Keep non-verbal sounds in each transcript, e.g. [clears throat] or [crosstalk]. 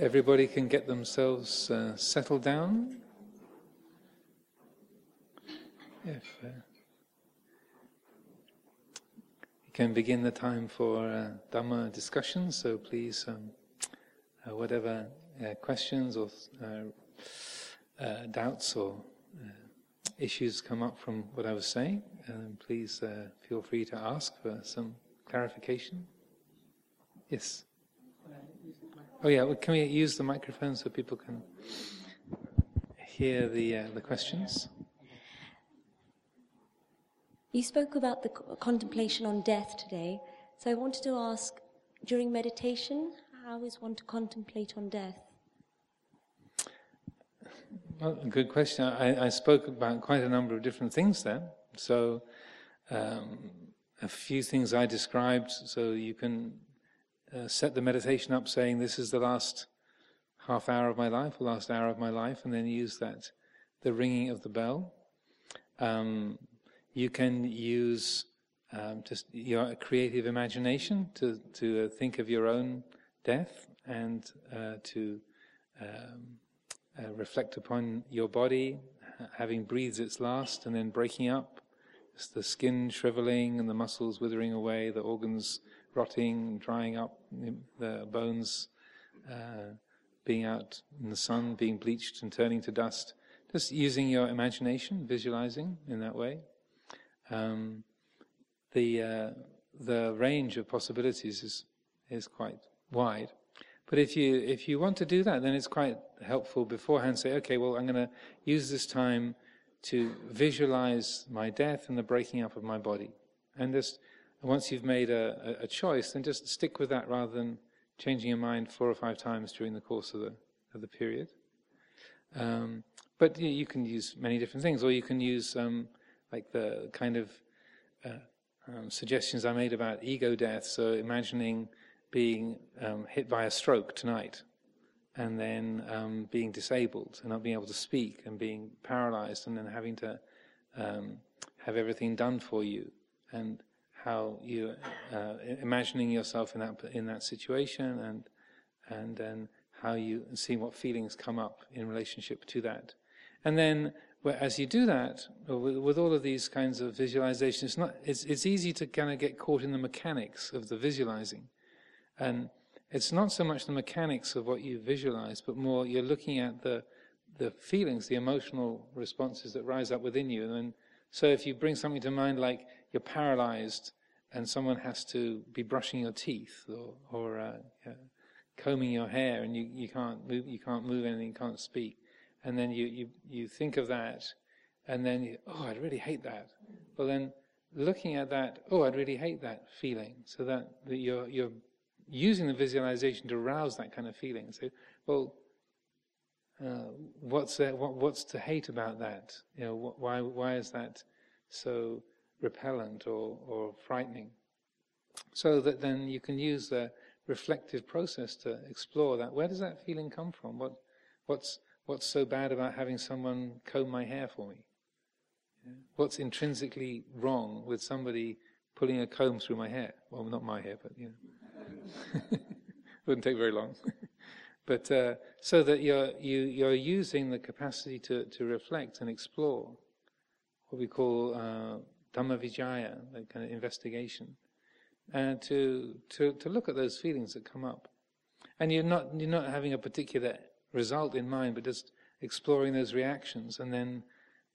everybody can get themselves uh, settled down. If uh, you can begin the time for uh, Dhamma discussion, so please, um, uh, whatever uh, questions or uh, uh, doubts or issues come up from what I was saying, please feel free to ask for some clarification. Yes. Oh yeah, well, can we use the microphone so people can hear the uh, the questions? You spoke about the contemplation on death today, so I wanted to ask: during meditation, how is one to contemplate on death? Well, good question. I, I spoke about quite a number of different things there. So, um, a few things I described, so you can uh, set the meditation up saying this is the last half hour of my life, the last hour of my life, and then use that, the ringing of the bell. Um, you can use um, just your creative imagination to, to uh, think of your own death and uh, to um, uh, reflect upon your body, having breathed its last and then breaking up, just the skin shriveling and the muscles withering away, the organs rotting, drying up, the bones uh, being out in the sun, being bleached and turning to dust. Just using your imagination, visualizing in that way. Um, the uh, the range of possibilities is is quite wide. But if you if you want to do that, then it's quite helpful beforehand. Say, okay, well, I'm going to use this time to visualize my death and the breaking up of my body, and just and once you've made a, a, choice, then just stick with that rather than changing your mind four or five times during the course of the, of the period. Um, but you, you, can use many different things, or you can use um, like the kind of uh, um, suggestions I made about ego death. So imagining being um, hit by a stroke tonight, and then um, being disabled and not being able to speak, and being paralyzed, and then having to um, have everything done for you, and how you uh, imagining yourself in that in that situation, and and then how you see what feelings come up in relationship to that, and then as you do that with, with all of these kinds of visualizations, it's not it's it's easy to kind of get caught in the mechanics of the visualizing, and it's not so much the mechanics of what you visualize, but more you're looking at the the feelings, the emotional responses that rise up within you, and then so if you bring something to mind like you're paralyzed and someone has to be brushing your teeth or, or uh, combing your hair and you, you can't move you can't move anything, you can't speak, and then you, you, you think of that and then you, oh I'd really hate that. Well then looking at that, oh I'd really hate that feeling, so that, that you're you're using the visualization to arouse that kind of feeling. So well uh, what's there, what, what's to hate about that? You know, wh- why why is that so repellent or, or frightening? So that then you can use the reflective process to explore that. Where does that feeling come from? What what's what's so bad about having someone comb my hair for me? What's intrinsically wrong with somebody pulling a comb through my hair? Well, not my hair, but you know, [laughs] wouldn't take very long. [laughs] But uh, so that you're you, you're using the capacity to to reflect and explore what we call uh, dhamma vicaya, that kind of investigation, to to to look at those feelings that come up, and you're not you're not having a particular result in mind, but just exploring those reactions, and then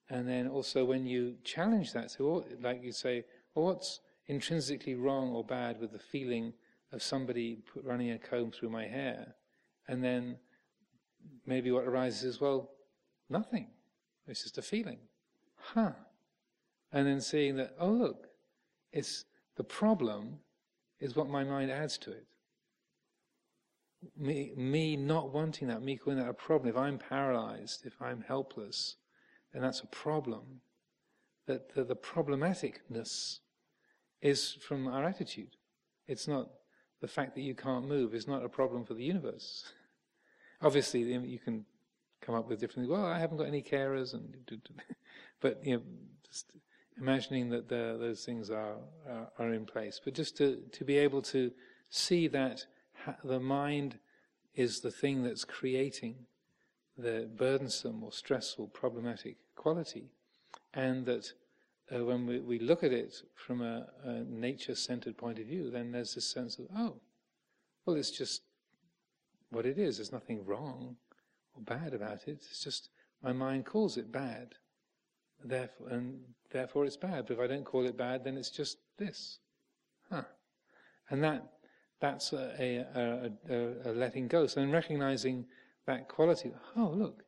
and then also when you challenge that, so like you say, well, what's intrinsically wrong or bad with the feeling of somebody running a comb through my hair? And then maybe what arises is, well, nothing. It's just a feeling. Huh. And then seeing that, oh, look, it's the problem is what my mind adds to it. Me, me not wanting that, me calling that a problem. If I'm paralyzed, if I'm helpless, then that's a problem. That the, the problematicness is from our attitude. It's not the fact that you can't move is not a problem for the universe. [laughs] Obviously, you can come up with different. Well, I haven't got any carers, and [laughs] but you know, just imagining that the, those things are, are, are in place. But just to to be able to see that ha- the mind is the thing that's creating the burdensome or stressful, problematic quality, and that uh, when we, we, look at it from a, a nature centered point of view, then there's this sense of, oh, well, it's just what it is. There's nothing wrong or bad about it. It's just my mind calls it bad, therefore, and therefore it's bad. But if I don't call it bad, then it's just this, huh? And that that's a, a, a, a letting go. So in recognizing that quality, oh look,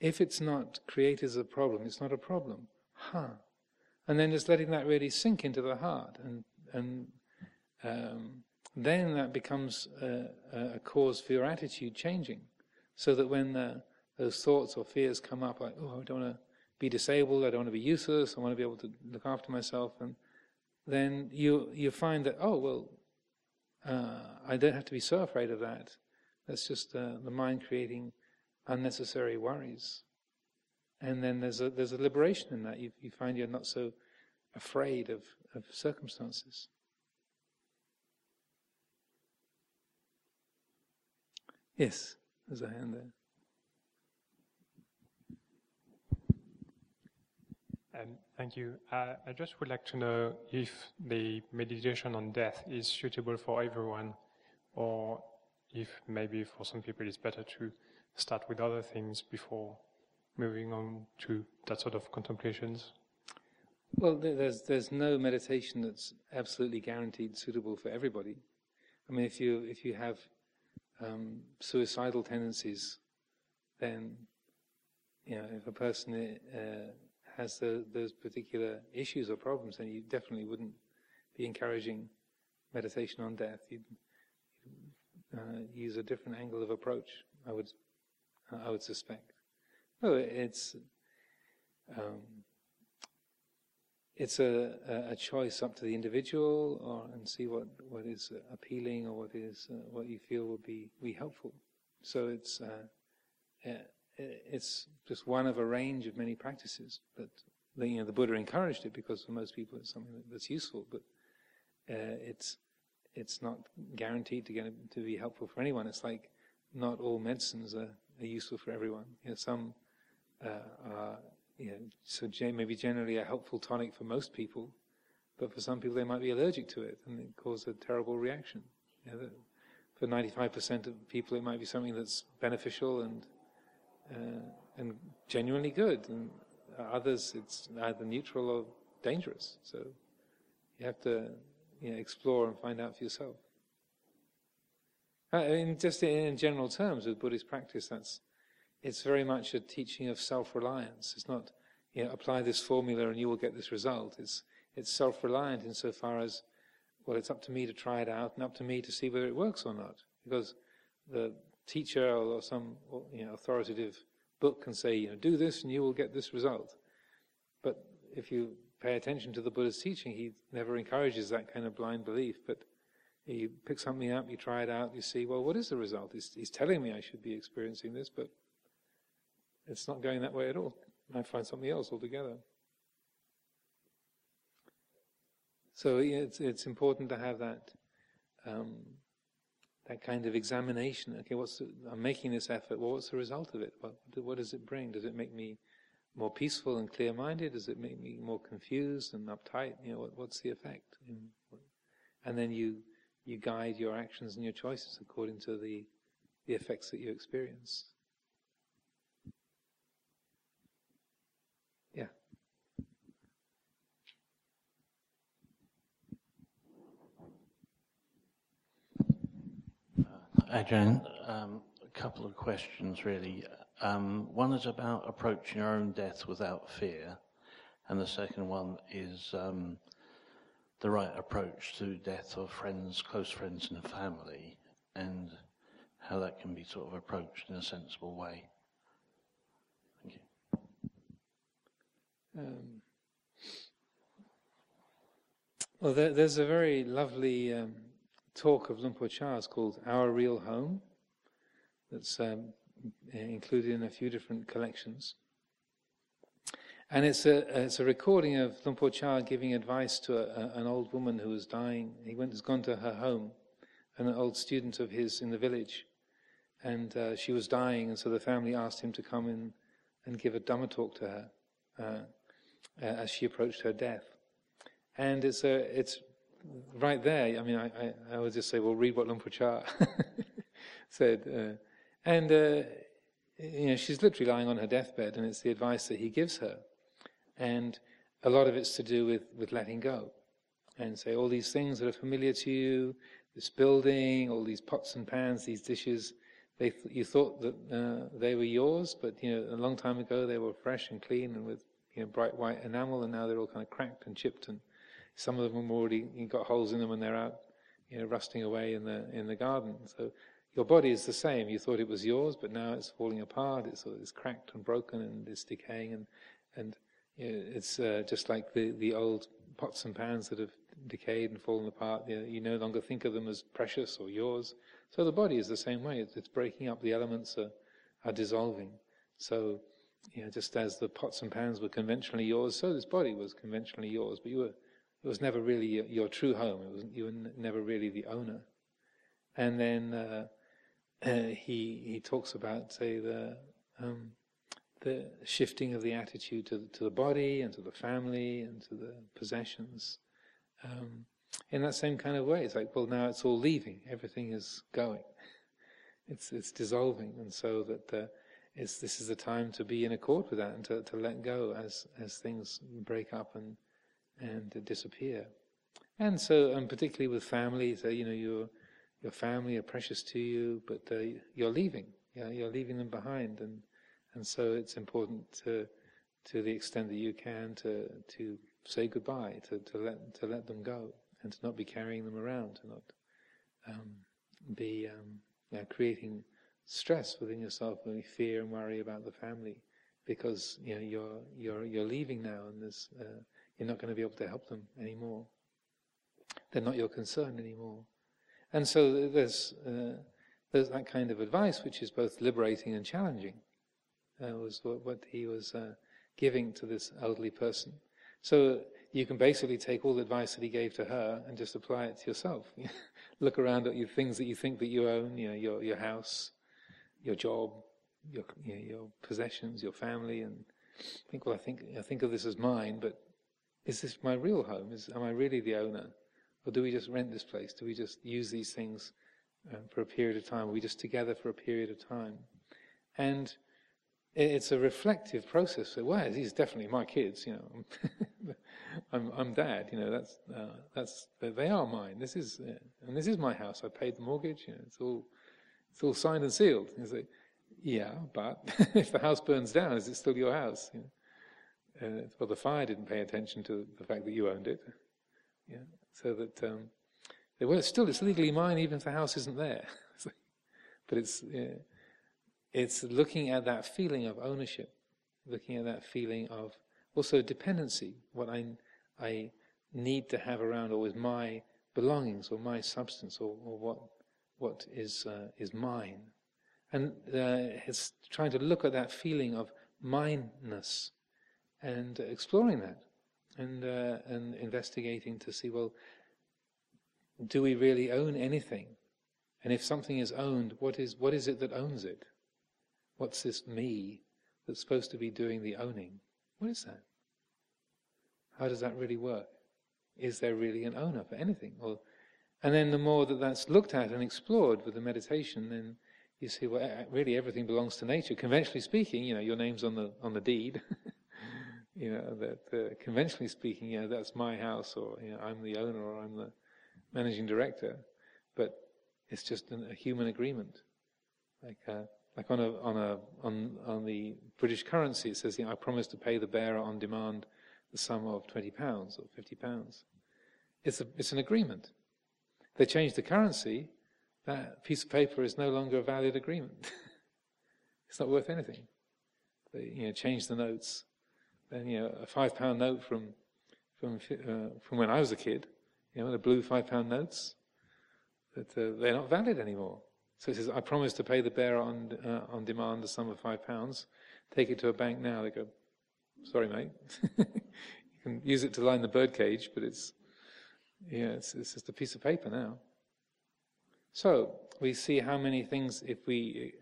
if it's not created as a problem, it's not a problem, huh? And then just letting that really sink into the heart, and and um, then that becomes a, a, cause for your attitude changing, so that when the, those thoughts or fears come up, like oh, I don't want to be disabled, I don't want to be useless, I want to be able to look after myself, and then you you find that oh well, uh, I don't have to be so afraid of that. That's just uh, the mind creating unnecessary worries. And then there's a, there's a liberation in that. You, you find you're not so afraid of, of circumstances. Yes, there's a hand there. Um, thank you. Uh, I just would like to know if the meditation on death is suitable for everyone, or if maybe for some people it's better to start with other things before moving on to that sort of contemplations. Well, there's there's no meditation that's absolutely guaranteed suitable for everybody. I mean, if you if you have um, suicidal tendencies, then you know if a person uh, has the, those particular issues or problems, then you definitely wouldn't be encouraging meditation on death. You'd, uh, use a different angle of approach. I would, I would suspect. Oh, it's um, it's a, a choice up to the individual, or and see what, what is appealing or what is uh, what you feel would be be helpful. So it's uh, it's just one of a range of many practices. But the, you know, the Buddha encouraged it because for most people it's something that's useful. But uh, it's it's not guaranteed to get to be helpful for anyone. It's like not all medicines are, are useful for everyone. You know, some uh, are you know, so maybe generally a helpful tonic for most people, but for some people they might be allergic to it and it cause a terrible reaction. You know, for 95% of people, it might be something that's beneficial and uh, and genuinely good, and others it's either neutral or dangerous. So you have to you know, explore and find out for yourself. Uh, I mean, just in general terms, with Buddhist practice, that's it's very much a teaching of self-reliance. It's not you know, apply this formula and you will get this result. It's it's self-reliant insofar as well, it's up to me to try it out and up to me to see whether it works or not. Because the teacher or some you know, authoritative book can say, you know, do this and you will get this result. But if you pay attention to the Buddha's teaching, he never encourages that kind of blind belief. But you pick something up, you try it out, you see, well, what is the result? He's, he's telling me I should be experiencing this, but it's not going that way at all. I find something else altogether. So it's it's important to have that um, that kind of examination. Okay, what's the, I'm making this effort. Well, what's the result of it? What, what does it bring? Does it make me more peaceful and clear-minded? Does it make me more confused and uptight? You know, what, what's the effect? And then you you guide your actions and your choices according to the the effects that you experience. Ajahn, um, a couple of questions really. Um, one is about approaching your own death without fear, and the second one is um, the right approach to death of friends, close friends, and family, and how that can be sort of approached in a sensible way. Thank you. Um, well, there, there's a very lovely um, talk of Luang Por Chah's called Our Real Home, that's um, included in a few different collections. And it's a, it's a recording of Luang Por Chah giving advice to a, a, an old woman who was dying. He went, has gone to her home, an old student of his in the village. and uh, she was dying, and so the family asked him to come in and give a Dhamma talk to her uh, as she approached her death. And it's a, it's right there. I mean, I, I, I would just say, well, read what Luang Por Chah [laughs] said, uh, and uh, you know, she's literally lying on her deathbed, and it's the advice that he gives her, and a lot of it's to do with with letting go, and say all these things that are familiar to you, this building, all these pots and pans, these dishes. They th- you thought that uh, they were yours, but you know, a long time ago they were fresh and clean and with you know, bright white enamel, and now they're all kind of cracked and chipped, and some of them have already got holes in them, and they're out, you know, rusting away in the in the garden. So your body is the same. You thought it was yours, but now it's falling apart. It's, it's cracked and broken, and it's decaying, and and you know, it's uh, just like the the old pots and pans that have decayed and fallen apart. You, know, you, no longer think of them as precious or yours. So the body is the same way. It's, it's breaking up. The elements are are dissolving. So know, just as the pots and pans were conventionally yours, so this body was conventionally yours, but you were, it was never really your, your true home. It was, you were never really the owner. And then uh, uh, he he talks about, say, the um, the shifting of the attitude to to the body and to the family and to the possessions. Um, in that same kind of way, it's like, well, now it's all leaving. Everything is going. It's it's dissolving, and so that. Uh, this is the time to be in accord with that and to, to let go as, as things break up and, and disappear. And so, and particularly with family, so, you know, your, your family are precious to you, but uh, you're leaving. Yeah, you're leaving them behind. And, and so it's important to, to the extent that you can to, to say goodbye, to, to let, to let them go and to not be carrying them around, to not, um, be, um, you know, creating stress within yourself, only fear and worry about the family, because you know you're you're you're leaving now, and there's uh, you're not going to be able to help them anymore. They're not your concern anymore, and so there's uh, there's that kind of advice which is both liberating and challenging. Uh, was what, what he was uh, giving to this elderly person. So you can basically take all the advice that he gave to her and just apply it to yourself. [laughs] Look around at your things that you think that you own, you know, your your house, your job, your your possessions, your family, and think, well, I think I think of this as mine, but is this my real home? Is am I really the owner, or do we just rent this place? Do we just use these things um, for a period of time? Are we just together for a period of time? And it's a reflective process. So, well, these definitely my kids. You know, [laughs] I'm, I'm dad. You know, that's uh, that's they are mine. This is uh, and this is my house. I paid the mortgage. You know, it's all it's all signed and sealed. You say, yeah, but [laughs] if the house burns down, is it still your house? You know? Uh, well, the fire didn't pay attention to the fact that you owned it. Yeah, so that um, well, still it's legally mine, even if the house isn't there. [laughs] but it's it's looking at that feeling of ownership, looking at that feeling of also dependency. What I I need to have around, or is my belongings, or my substance, or, or what what is, uh, is mine. And uh, it's trying to look at that feeling of mineness and exploring that and, uh, and investigating to see, well, do we really own anything? And if something is owned, what is, what is it that owns it? What's this me that's supposed to be doing the owning? What is that? How does that really work? Is there really an owner for anything? Or and then the more that that's looked at and explored with the meditation, then you see, well, really everything belongs to nature. Conventionally speaking, you know, your name's on the on the deed. [laughs] you know that uh, conventionally speaking, you know, that's my house, or you know, I'm the owner, or I'm the managing director. But it's just an, a human agreement, like uh, like on a on a on on the British currency, it says, you know, I promise to pay the bearer on demand the sum of twenty pounds or fifty pounds. It's a it's an agreement they change the currency, that piece of paper is no longer a valid agreement. [laughs] it's not worth anything. They you know, change the notes. Then you know, a five pound note from from uh, from when I was a kid, you know, the blue five pound notes, that uh, they're not valid anymore. So it says, I promise to pay the bearer on uh, on demand the sum of five pounds. Take it to a bank now. They go, sorry, mate. [laughs] you can use it to line the bird cage, but it's yeah, it's, it's just a piece of paper now. So we see how many things, if we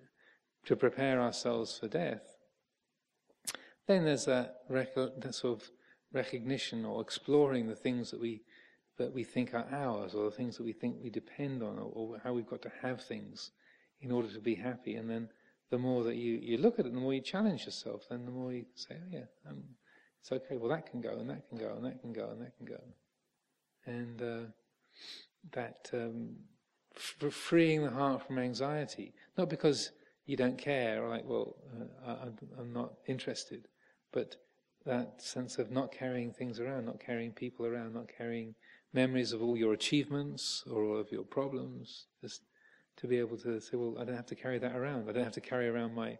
to prepare ourselves for death, then there's that, sort of recognition or exploring the things that we that we think are ours, or the things that we think we depend on, or, or how we've got to have things in order to be happy. And then the more that you, you look at it, the more you challenge yourself, then the more you say, oh yeah, um, it's okay, well that can go, and that can go, and that can go, and that can go. And uh, that um, f- freeing the heart from anxiety, not because you don't care, or like, well, uh, I, I'm not interested, but that sense of not carrying things around, not carrying people around, not carrying memories of all your achievements or all of your problems, just to be able to say, well, I don't have to carry that around. I don't have to carry around my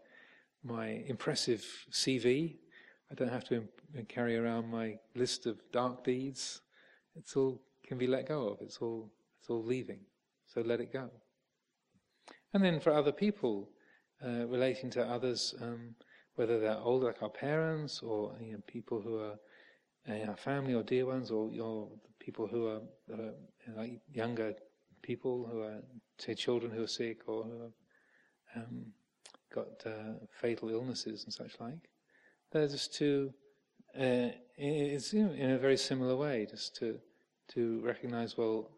my impressive CV. I don't have to carry around my list of dark deeds. It's all can be let go of. It's all it's all leaving. So let it go. And then for other people, uh, relating to others, um, whether they're older, like our parents, or you know, people who are uh, our family or dear ones, or, people who are like younger people who are, say, children who are sick or who have um, got uh, fatal illnesses and such like. They're just to, uh, it's in a very similar way, just to to recognize, well,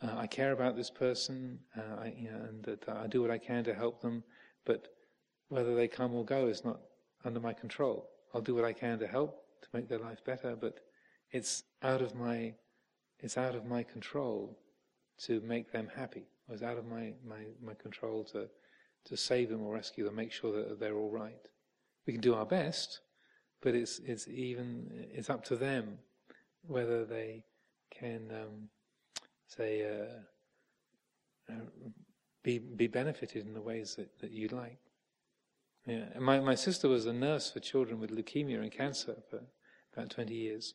uh, I care about this person, uh, I, you know, and that I do what I can to help them, but whether they come or go is not under my control. I'll do what I can to help to make their life better, but it's out of my it's out of my control to make them happy. It's out of my, my, my control to to save them or rescue them, make sure that they're all right. We can do our best, but it's it's even it's up to them whether they can um, say uh, uh, be be benefited in the ways that, that you'd like. Yeah, and my my sister was a nurse for children with leukemia and cancer for about twenty years,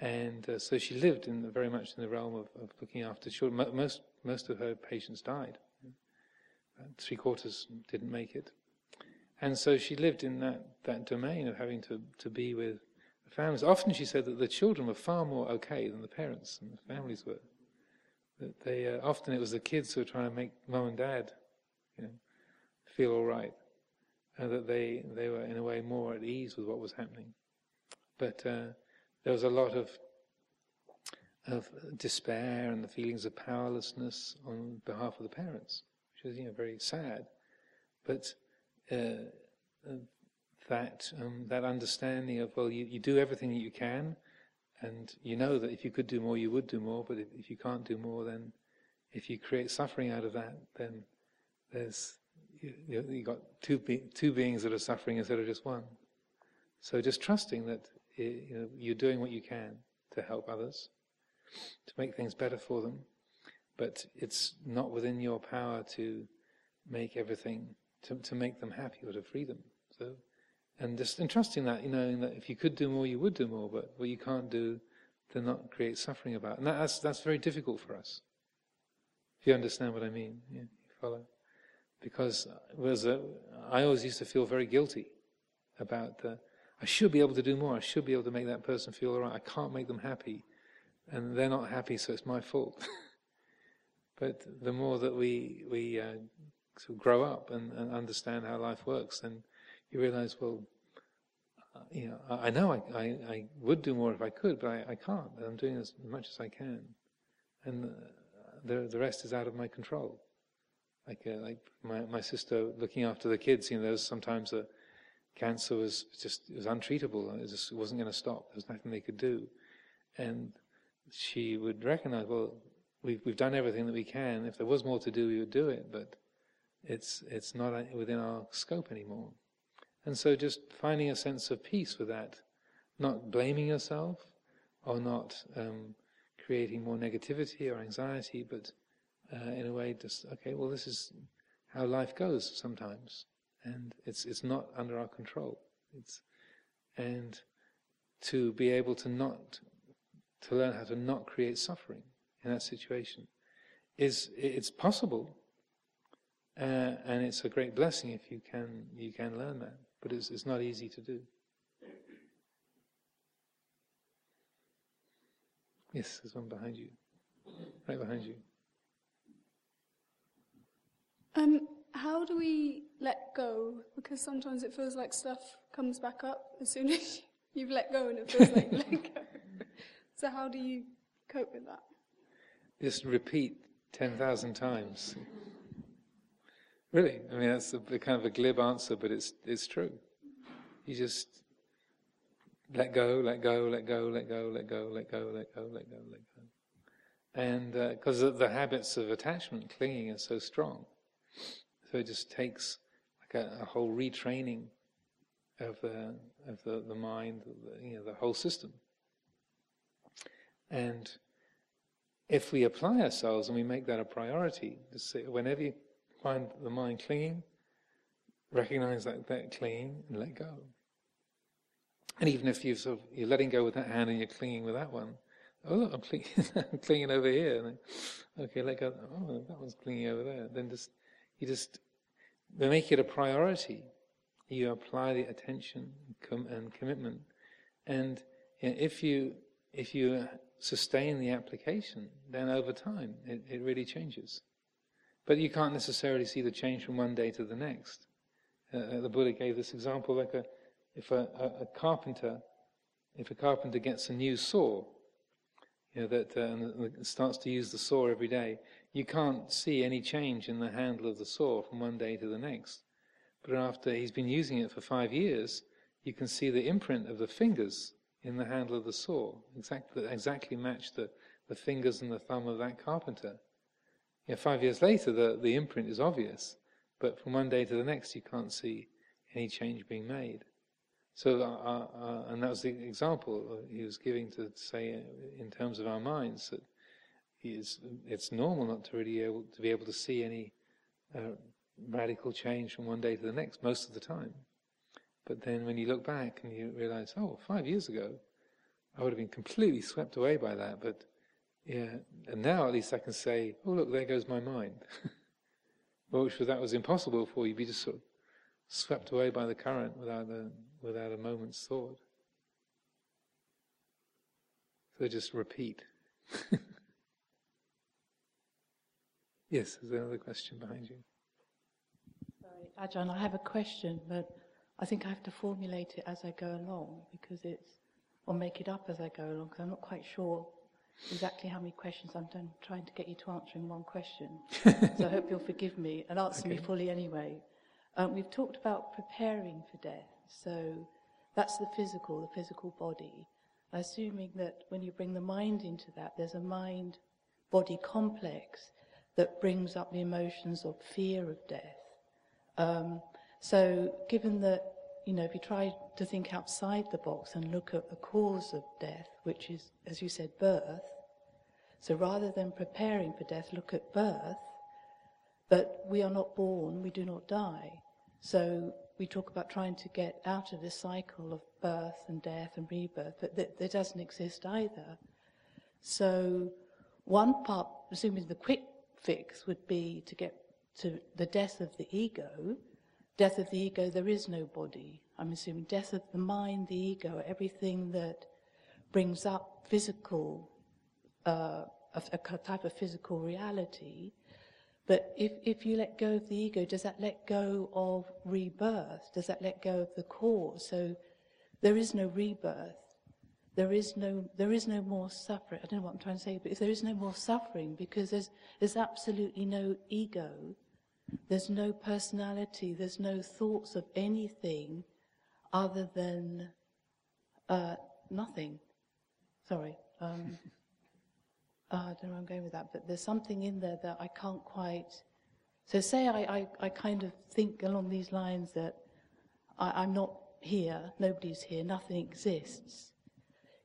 and uh, so she lived in the, very much in the realm of, of looking after children. Most most of her patients died. three quarters didn't make it, and so she lived in that that domain of having to to be with families. Often she said that the children were far more okay than the parents and the families were. That they uh, often it was the kids who were trying to make mum and dad, you know, feel all right, that they they were in a way more at ease with what was happening. But uh, there was a lot of of despair and the feelings of powerlessness on behalf of the parents, which is you know very sad. But uh, that um, that understanding of well, you, you do everything that you can, and you know that if you could do more, you would do more. But if, if you can't do more, then if you create suffering out of that, then there's you, you got two be, two beings that are suffering instead of just one. So just trusting that you know, you're doing what you can to help others, to make things better for them, but it's not within your power to make everything to, to make them happy or to free them. So and just entrusting that, you know, that if you could do more, you would do more, but what you can't do, to not create suffering about. And that's that's very difficult for us. If you understand what I mean, yeah, you follow. Because was a, I always used to feel very guilty about the, I should be able to do more. I should be able to make that person feel all right. I can't make them happy, and they're not happy, so it's my fault. [laughs] but the more that we we uh, sort of grow up and, and understand how life works, then you realize, well, uh, you know, I, I know I, I, I, would do more if I could, but I, I can't. I'm doing as much as I can, and uh, the the rest is out of my control. Like uh, like my my sister looking after the kids, you know, there's sometimes a cancer was just was untreatable. It just wasn't going to stop. There was nothing they could do, and she would recognize, well, we've we've done everything that we can. If there was more to do, we would do it, but it's it's not within our scope anymore. And so just finding a sense of peace with that, not blaming yourself or not um, creating more negativity or anxiety, but uh, in a way just, okay, well, this is how life goes sometimes. And it's, it's not under our control. It's, and to be able to not, to learn how to not create suffering in that situation is, it's possible. Uh, and it's a great blessing if you can, you can learn that but it's, it's not easy to do. Yes, there's one behind you. Right behind you. Um, how do we let go? Because sometimes it feels like stuff comes back up as soon [laughs] as you've let go, and it feels like let go. So how do you cope with that? Just repeat 10,000 times. Really, I mean, that's a, a kind of a glib answer, but it's, it's true. You just let go, let go, let go, let go, let go, let go, let go, let go, let go. And because uh, the habits of attachment, clinging, are so strong, so it just takes like a, a whole retraining of the of the, the mind, the, you know, the whole system. And if we apply ourselves and we make that a priority, say, whenever you find the mind clinging, recognize that, that clinging and let go. And even if you sort of, you're letting go with that hand and you're clinging with that one, oh look, I'm clinging, [laughs] I'm clinging over here. Then, okay, let go. Oh, that one's clinging over there. Then just you just make it a priority. You apply the attention and commitment, and if you if you sustain the application, then over time it, it really changes. But you can't necessarily see the change from one day to the next. Uh, uh the Buddha gave this example like a, if a, a, a, carpenter, if a carpenter gets a new saw, you know, that uh, starts to use the saw every day, you can't see any change in the handle of the saw from one day to the next. But after he's been using it for five years, you can see the imprint of the fingers in the handle of the saw, exactly, exactly match the, the fingers and the thumb of that carpenter. You know, five years later, the, the imprint is obvious, but from one day to the next, you can't see any change being made. So, uh, uh, and that was the example he was giving to say, in terms of our minds, that it's, it's normal not to really able to be able to see any uh, radical change from one day to the next most of the time. But then when you look back and you realize, oh, five years ago, I would have been completely swept away by that. But yeah, and now at least I can say, oh, look, there goes my mind. [laughs] well, which that was impossible for You'd be just sort of swept away by the current without a, without a moment's thought. So just repeat. [laughs] yes, there's another question behind you. Sorry, Ajahn, I have a question, but I think I have to formulate it as I go along because it's, or make it up as I go along because I'm not quite sure exactly how many questions I'm done, trying to get you to answer in one question. [laughs] so I hope you'll forgive me and answer okay. me fully anyway. Um, we've talked about preparing for death. So that's the physical, the physical body. Assuming that when you bring the mind into that, there's a mind body complex that brings up the emotions of fear of death. Um, so, given that, you know, if you try to think outside the box and look at the cause of death, which is, as you said, birth, so rather than preparing for death, look at birth, but we are not born, we do not die. So we talk about trying to get out of this cycle of birth and death and rebirth, but that, doesn't exist either. So one part, assuming the quick fix would be to get to the death of the ego, death of the ego, there is no body. I'm assuming death of the mind, the ego, everything that brings up physical, uh, a, a, type of physical reality. But if, if you let go of the ego, does that let go of rebirth? Does that let go of the cause? So there is no rebirth. There is no, there is no more suffering. I don't know what I'm trying to say, but if there is no more suffering, because there's, there's absolutely no ego, there's no personality, there's no thoughts of anything other than uh, nothing. Sorry. Um, uh, I don't know where I'm going with that, but there's something in there that I can't quite. So, say I, I, I kind of think along these lines that I, I'm not here, nobody's here, nothing exists.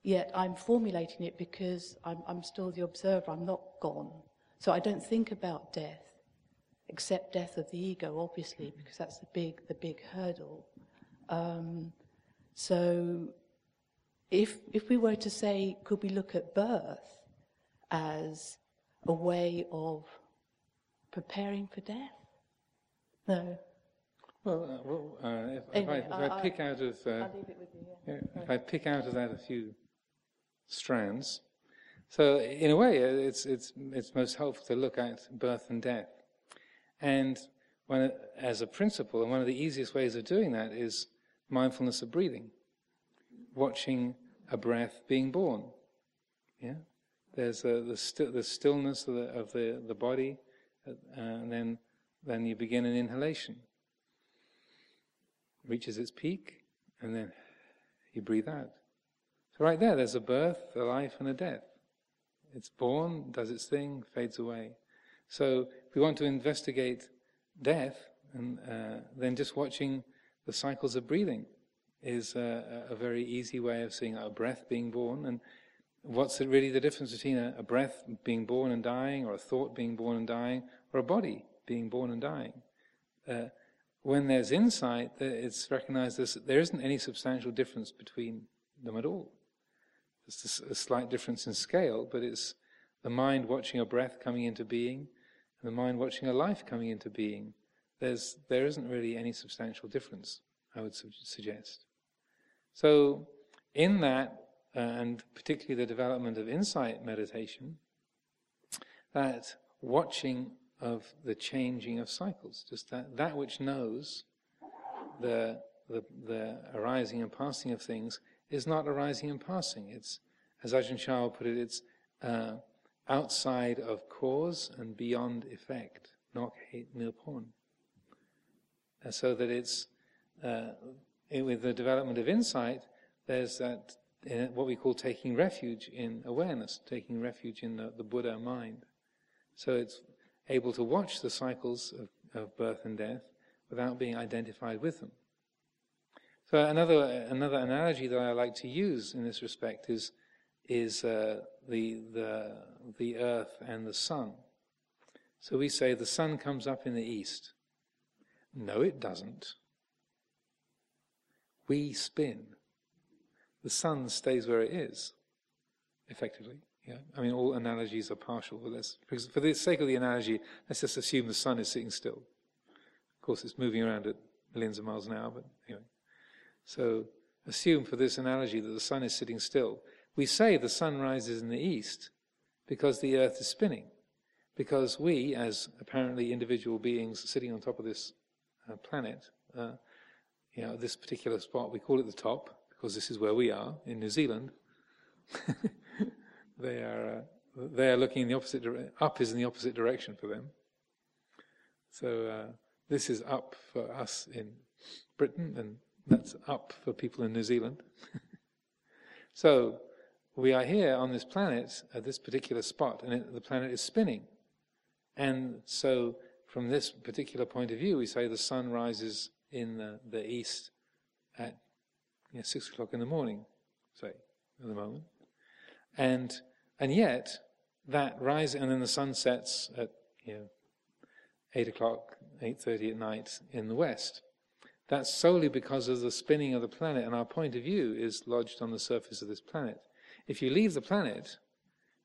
Yet I'm formulating it because I'm, I'm still the observer, I'm not gone. So I don't think about death except death of the ego, obviously, because that's the big, the big hurdle. Um, so, if if we were to say, could we look at birth as a way of preparing for death? No. Well, uh, well uh, if, anyway, if, I, if I, I, pick out of uh, you, yeah. If I pick out of that a few strands, so in a way, uh, it's it's it's most helpful to look at birth and death And as a principle, and one of the easiest ways of doing that is mindfulness of breathing, watching a breath being born. Yeah, there's a, the, the stillness of the, of the, the body, uh, and then then you begin an inhalation. Reaches its peak, and then you breathe out. So right there, there's a birth, a life, and a death. It's born, does its thing, fades away. So if we want to investigate death, and uh, then just watching the cycles of breathing is a, a, very easy way of seeing a breath being born. And what's really the difference between a, a, breath being born and dying, or a thought being born and dying, or a body being born and dying? Uh, when there's insight, it's recognized that there isn't any substantial difference between them at all. There's a slight difference in scale, but it's the mind watching a breath coming into being, and the mind watching a life coming into being. There's, there isn't really any substantial difference, I would su- suggest. So, in that, and particularly the development of insight meditation, that watching of the changing of cycles, just that, that which knows the, the, the arising and passing of things is not arising and passing. It's, as Ajahn Chah put it, it's uh, outside of cause and beyond effect. Nok hate nilpon. Uh, so that it's, uh, it, with the development of insight, there's that, uh, what we call taking refuge in awareness, taking refuge in the, the Buddha mind. So it's able to watch the cycles of, of birth and death without being identified with them. So another another analogy that I like to use in this respect is is uh, the the the earth and the sun. So we say the sun comes up in the east. No, it doesn't. We spin. The sun stays where it is, effectively. Yeah, I mean, all analogies are partial, but let's, for the sake of the analogy, let's just assume the sun is sitting still. Of course, it's moving around at millions of miles an hour, but anyway. So, assume for this analogy that the sun is sitting still. We say the sun rises in the east because the earth is spinning. Because we, as apparently individual beings sitting on top of this uh, planet, uh, you know, this particular spot, we call it the top because this is where we are in New Zealand. [laughs] They are uh, they are looking in the opposite direction. Up is in the opposite direction for them. So uh, this is up for us in Britain, and that's up for people in New Zealand. [laughs] so we are here on this planet at this particular spot, and it, the planet is spinning. And so, from this particular point of view, we say the sun rises in the, the east at you know, six o'clock in the morning, say, at the moment. And, and yet, that rise, and then the sun sets at, you know, 8 o'clock, 8.30 at night in the west. That's solely because of the spinning of the planet, and our point of view is lodged on the surface of this planet. If you leave the planet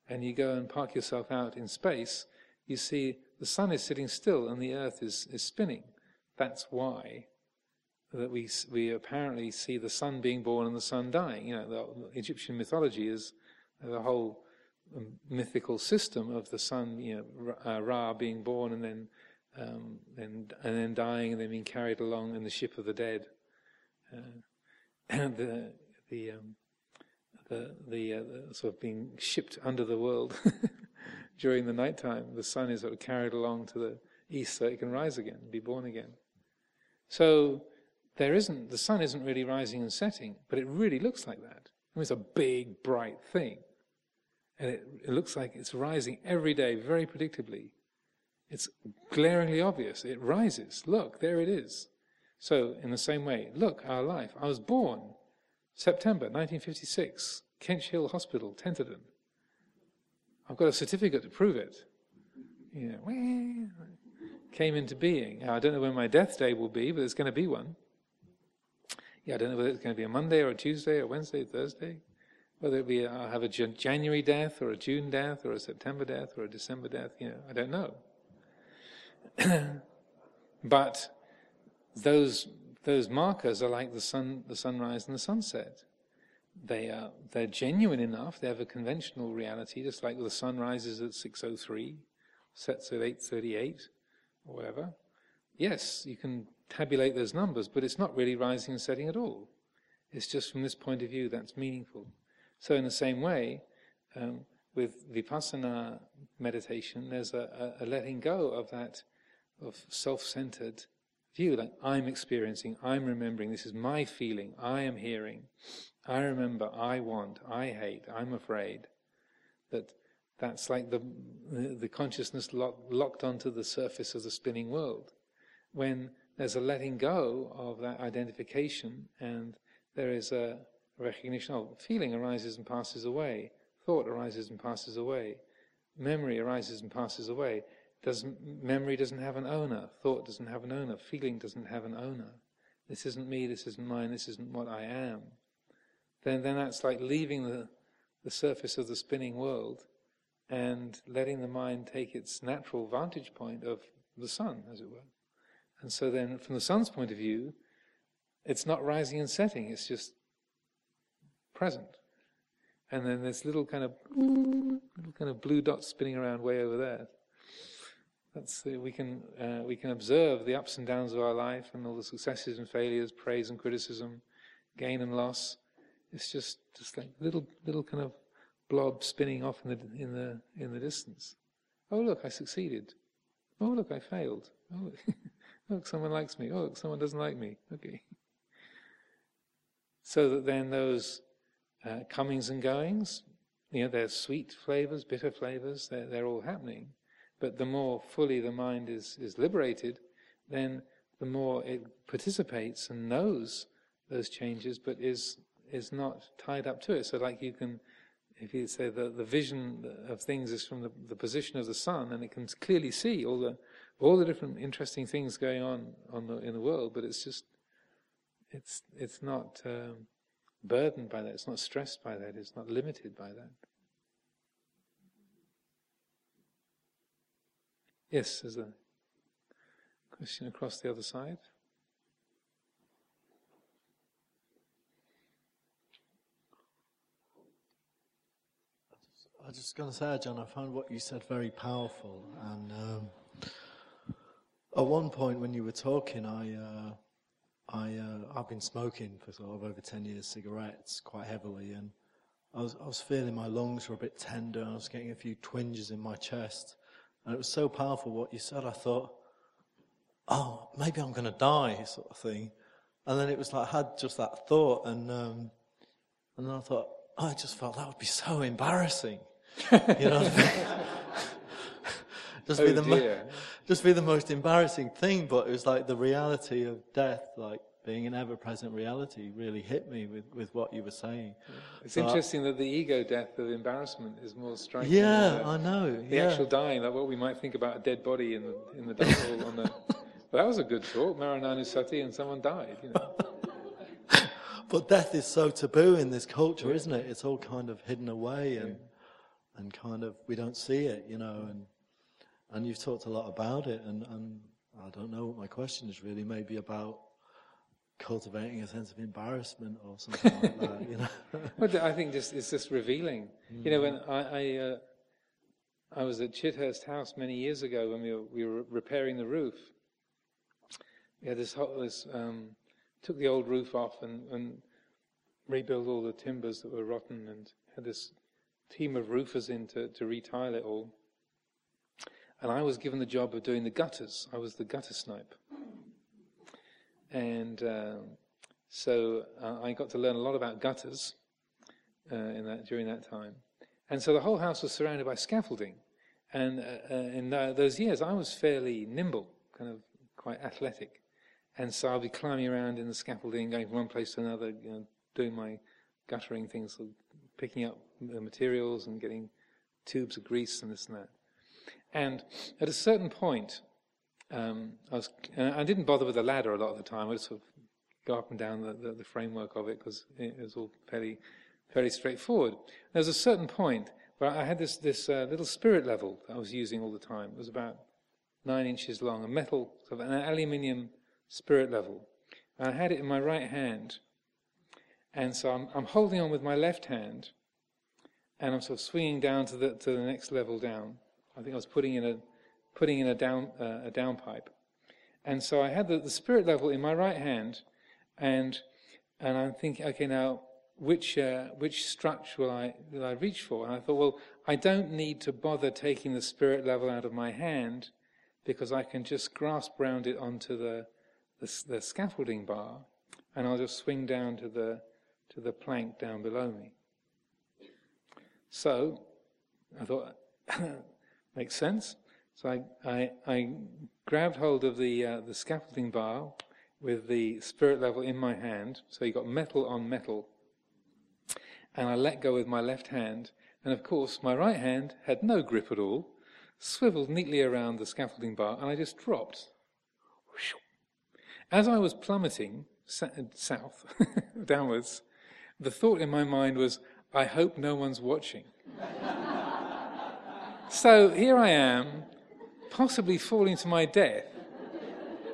and you go and park yourself out in space, you see the sun is sitting still and the earth is, is spinning. That's why that we, we apparently see the sun being born and the sun dying. You know, the Egyptian mythology is the whole um, mythical system of the sun, you know, uh, Ra being born and then, um, and, and then dying and then being carried along in the ship of the dead. Uh, and [clears throat] the, the, um, the, the, uh, the, sort of being shipped under the world [laughs] during the night time. The sun is sort of carried along to the east so it can rise again, be born again. So there isn't, the sun isn't really rising and setting, but it really looks like that. I mean, it's a big, bright thing. And it, it looks like it's rising every day very predictably. It's glaringly obvious. It rises. Look, there it is. So, in the same way, look, our life. I was born September 1956, Kench Hill Hospital, Tenterden. I've got a certificate to prove it. You know, came into being. I don't know when my death day will be, but there's going to be one. Yeah, I don't know whether it's going to be a Monday or a Tuesday or Wednesday, or Thursday. Whether it be I'll have a January death or a June death or a September death or a December death, you know, I don't know. [clears throat] but those those markers are like the sun, the sunrise and the sunset. They are they're genuine enough. They have a conventional reality, just like the sun rises at six oh three, sets at eight thirty eight, or whatever, yes, you can tabulate those numbers, but it's not really rising and setting at all. It's just from this point of view that's meaningful. So, in the same way, um, with vipassana meditation, there's a, a, a letting go of that of self-centered view, like I'm experiencing, I'm remembering, this is my feeling, I am hearing, I remember, I want, I hate, I'm afraid. That that's like the the consciousness lock, locked onto the surface of the spinning world. When there's a letting go of that identification and there is a recognition of feeling arises and passes away, thought arises and passes away, memory arises and passes away. Doesn't, memory doesn't have an owner, thought doesn't have an owner, feeling doesn't have an owner. This isn't me, this isn't mine, this isn't what I am. Then, then that's like leaving the, the surface of the spinning world and letting the mind take its natural vantage point of the sun, as it were. And so then, from the sun's point of view, it's not rising and setting, it's just present. And then this little kind of little kind of blue dot spinning around way over there. That's the, we can uh, we can observe the ups and downs of our life and all the successes and failures, praise and criticism, gain and loss. It's just just like little little kind of blob spinning off in the in the in the distance. Oh look, I succeeded. Oh look, I failed. Oh [laughs] look, someone likes me. Oh look, someone doesn't like me. Okay. So that then those uh, comings and goings, you know, there's sweet flavors, bitter flavors, they're, they're all happening. But the more fully the mind is, is liberated, then the more it participates and knows those changes, but is is not tied up to it. So, like you can, if you say the, the vision of things is from the, the position of the sun, and it can clearly see all the all the different interesting things going on on the, in the world, but it's just it's it's not um, burdened by that. It's not stressed by that. It's not limited by that. Yes, there's a question across the other side. I was just going to say, Ajahn, I found what you said very powerful. And um, at one point when you were talking, I, uh, I, uh, I've been smoking for sort of over 10 years, cigarettes quite heavily, and I was, I was feeling my lungs were a bit tender, and I was getting a few twinges in my chest. And it was so powerful what you said, I thought, oh, maybe I'm going to die, sort of thing. And then it was like, I had just that thought, and, um, and then I thought, oh, I just felt that would be so embarrassing [laughs] you know, [laughs] just oh be the mo- just be the most embarrassing thing. But it was like the reality of death, like being an ever-present reality, really hit me with, with what you were saying. It's so interesting I, that the ego death of embarrassment is more striking. Yeah, the, I know. The yeah. actual dying, like what we might think about a dead body in the in the hole [laughs] on the. Well, that was a good thought, Marananusati, and someone died. You know. [laughs] but death is so taboo in this culture, isn't it? It's all kind of hidden away and. Yeah and kind of we don't see it, you know, and and you've talked a lot about it, and, and I don't know what my question is really, maybe about cultivating a sense of embarrassment or something like that, you know. [laughs] well, I think just it's just revealing. Mm. You know, when I I, uh, I was at Chithurst House many years ago when we were, we were repairing the roof. We had this, whole, this um, took the old roof off and, and rebuilt all the timbers that were rotten and had this team of roofers in to, to retile it all. And I was given the job of doing the gutters. I was the gutter snipe. And um, so uh, I got to learn a lot about gutters uh, in that, during that time. And so the whole house was surrounded by scaffolding. And uh, uh in those years, I was fairly nimble, kind of quite athletic. And so I'll be climbing around in the scaffolding, going from one place to another, you know, doing my guttering things, picking up materials and getting tubes of grease and this and that. And at a certain point, um, I, was, I didn't bother with the ladder a lot of the time. I would sort of go up and down the, the, the framework of it because it was all fairly, fairly straightforward. There was a certain point where I had this, this uh, little spirit level that I was using all the time. It was about nine inches long, a metal, sort of an aluminium spirit level. And I had it in my right hand. And so I'm, I'm holding on with my left hand and I'm sort of swinging down to the to the next level down. I think I was putting in a putting in a down uh, a downpipe. And so I had the, the spirit level in my right hand, and and I'm thinking, okay, now which uh, which strut will I will I reach for? And I thought, well, I don't need to bother taking the spirit level out of my hand because I can just grasp round it onto the, the, the scaffolding bar, and I'll just swing down to the to the plank down below me. So I thought, makes sense. So I, I, I grabbed hold of the, uh, the scaffolding bar with the spirit level in my hand. So you got metal on metal. And I let go with my left hand. And of course, my right hand had no grip at all, swiveled neatly around the scaffolding bar, and I just dropped. As I was plummeting south, [laughs] downwards, the thought in my mind was, I hope no one's watching. [laughs] so here I am, possibly falling to my death.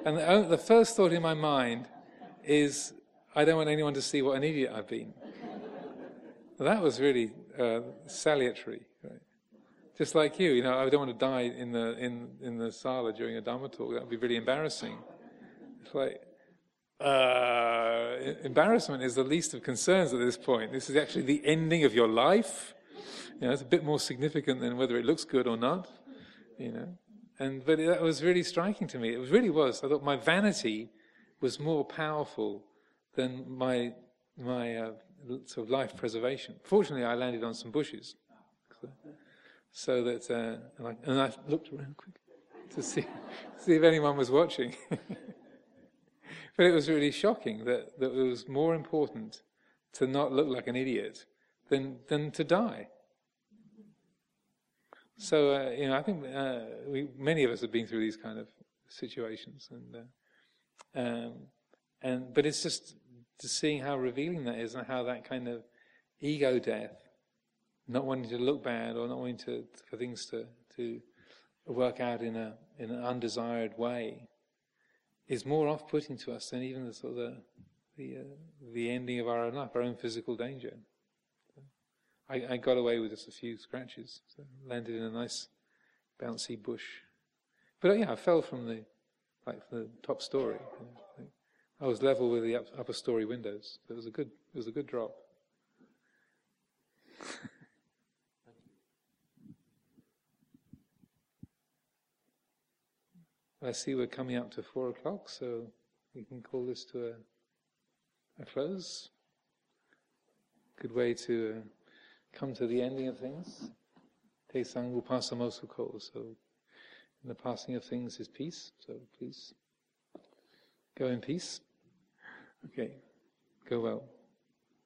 And the, the, first thought in my mind is, I don't want anyone to see what an idiot I've been. That was really uh, salutary. Right? Just like you, you know, I don't want to die in the in in the sala during a dharma talk. That would be really embarrassing. It's like uh, embarrassment is the least of concerns at this point. This is actually the ending of your life. You know, it's a bit more significant than whether it looks good or not. You know, and but that was really striking to me. It really was. I thought my vanity was more powerful than my my uh, sort of life preservation. Fortunately, I landed on some bushes, so that uh, and, I, and I looked around quick to see see if anyone was watching. [laughs] But it was really shocking that, that it was more important to not look like an idiot than, than to die. So, uh, you know, I think uh, we, many of us have been through these kind of situations. And, uh, um, and, but it's just seeing how revealing that is and how that kind of ego death, not wanting to look bad or not wanting to, for things to, to work out in, a, in an undesired way, is more off-putting to us than even the sort of the the, uh, the ending of our own life, our own physical danger. I, I, got away with just a few scratches, so landed in a nice bouncy bush. But yeah, I fell from the like from the top story. I was level with the up, upper story windows. So it was a good it was a good drop. [laughs] I see we're coming up to four o'clock, so we can call this to a, a close. Good way to uh, come to the ending of things. Tesam vupasamo So, in the passing of things is peace. So please go in peace. Okay, go well.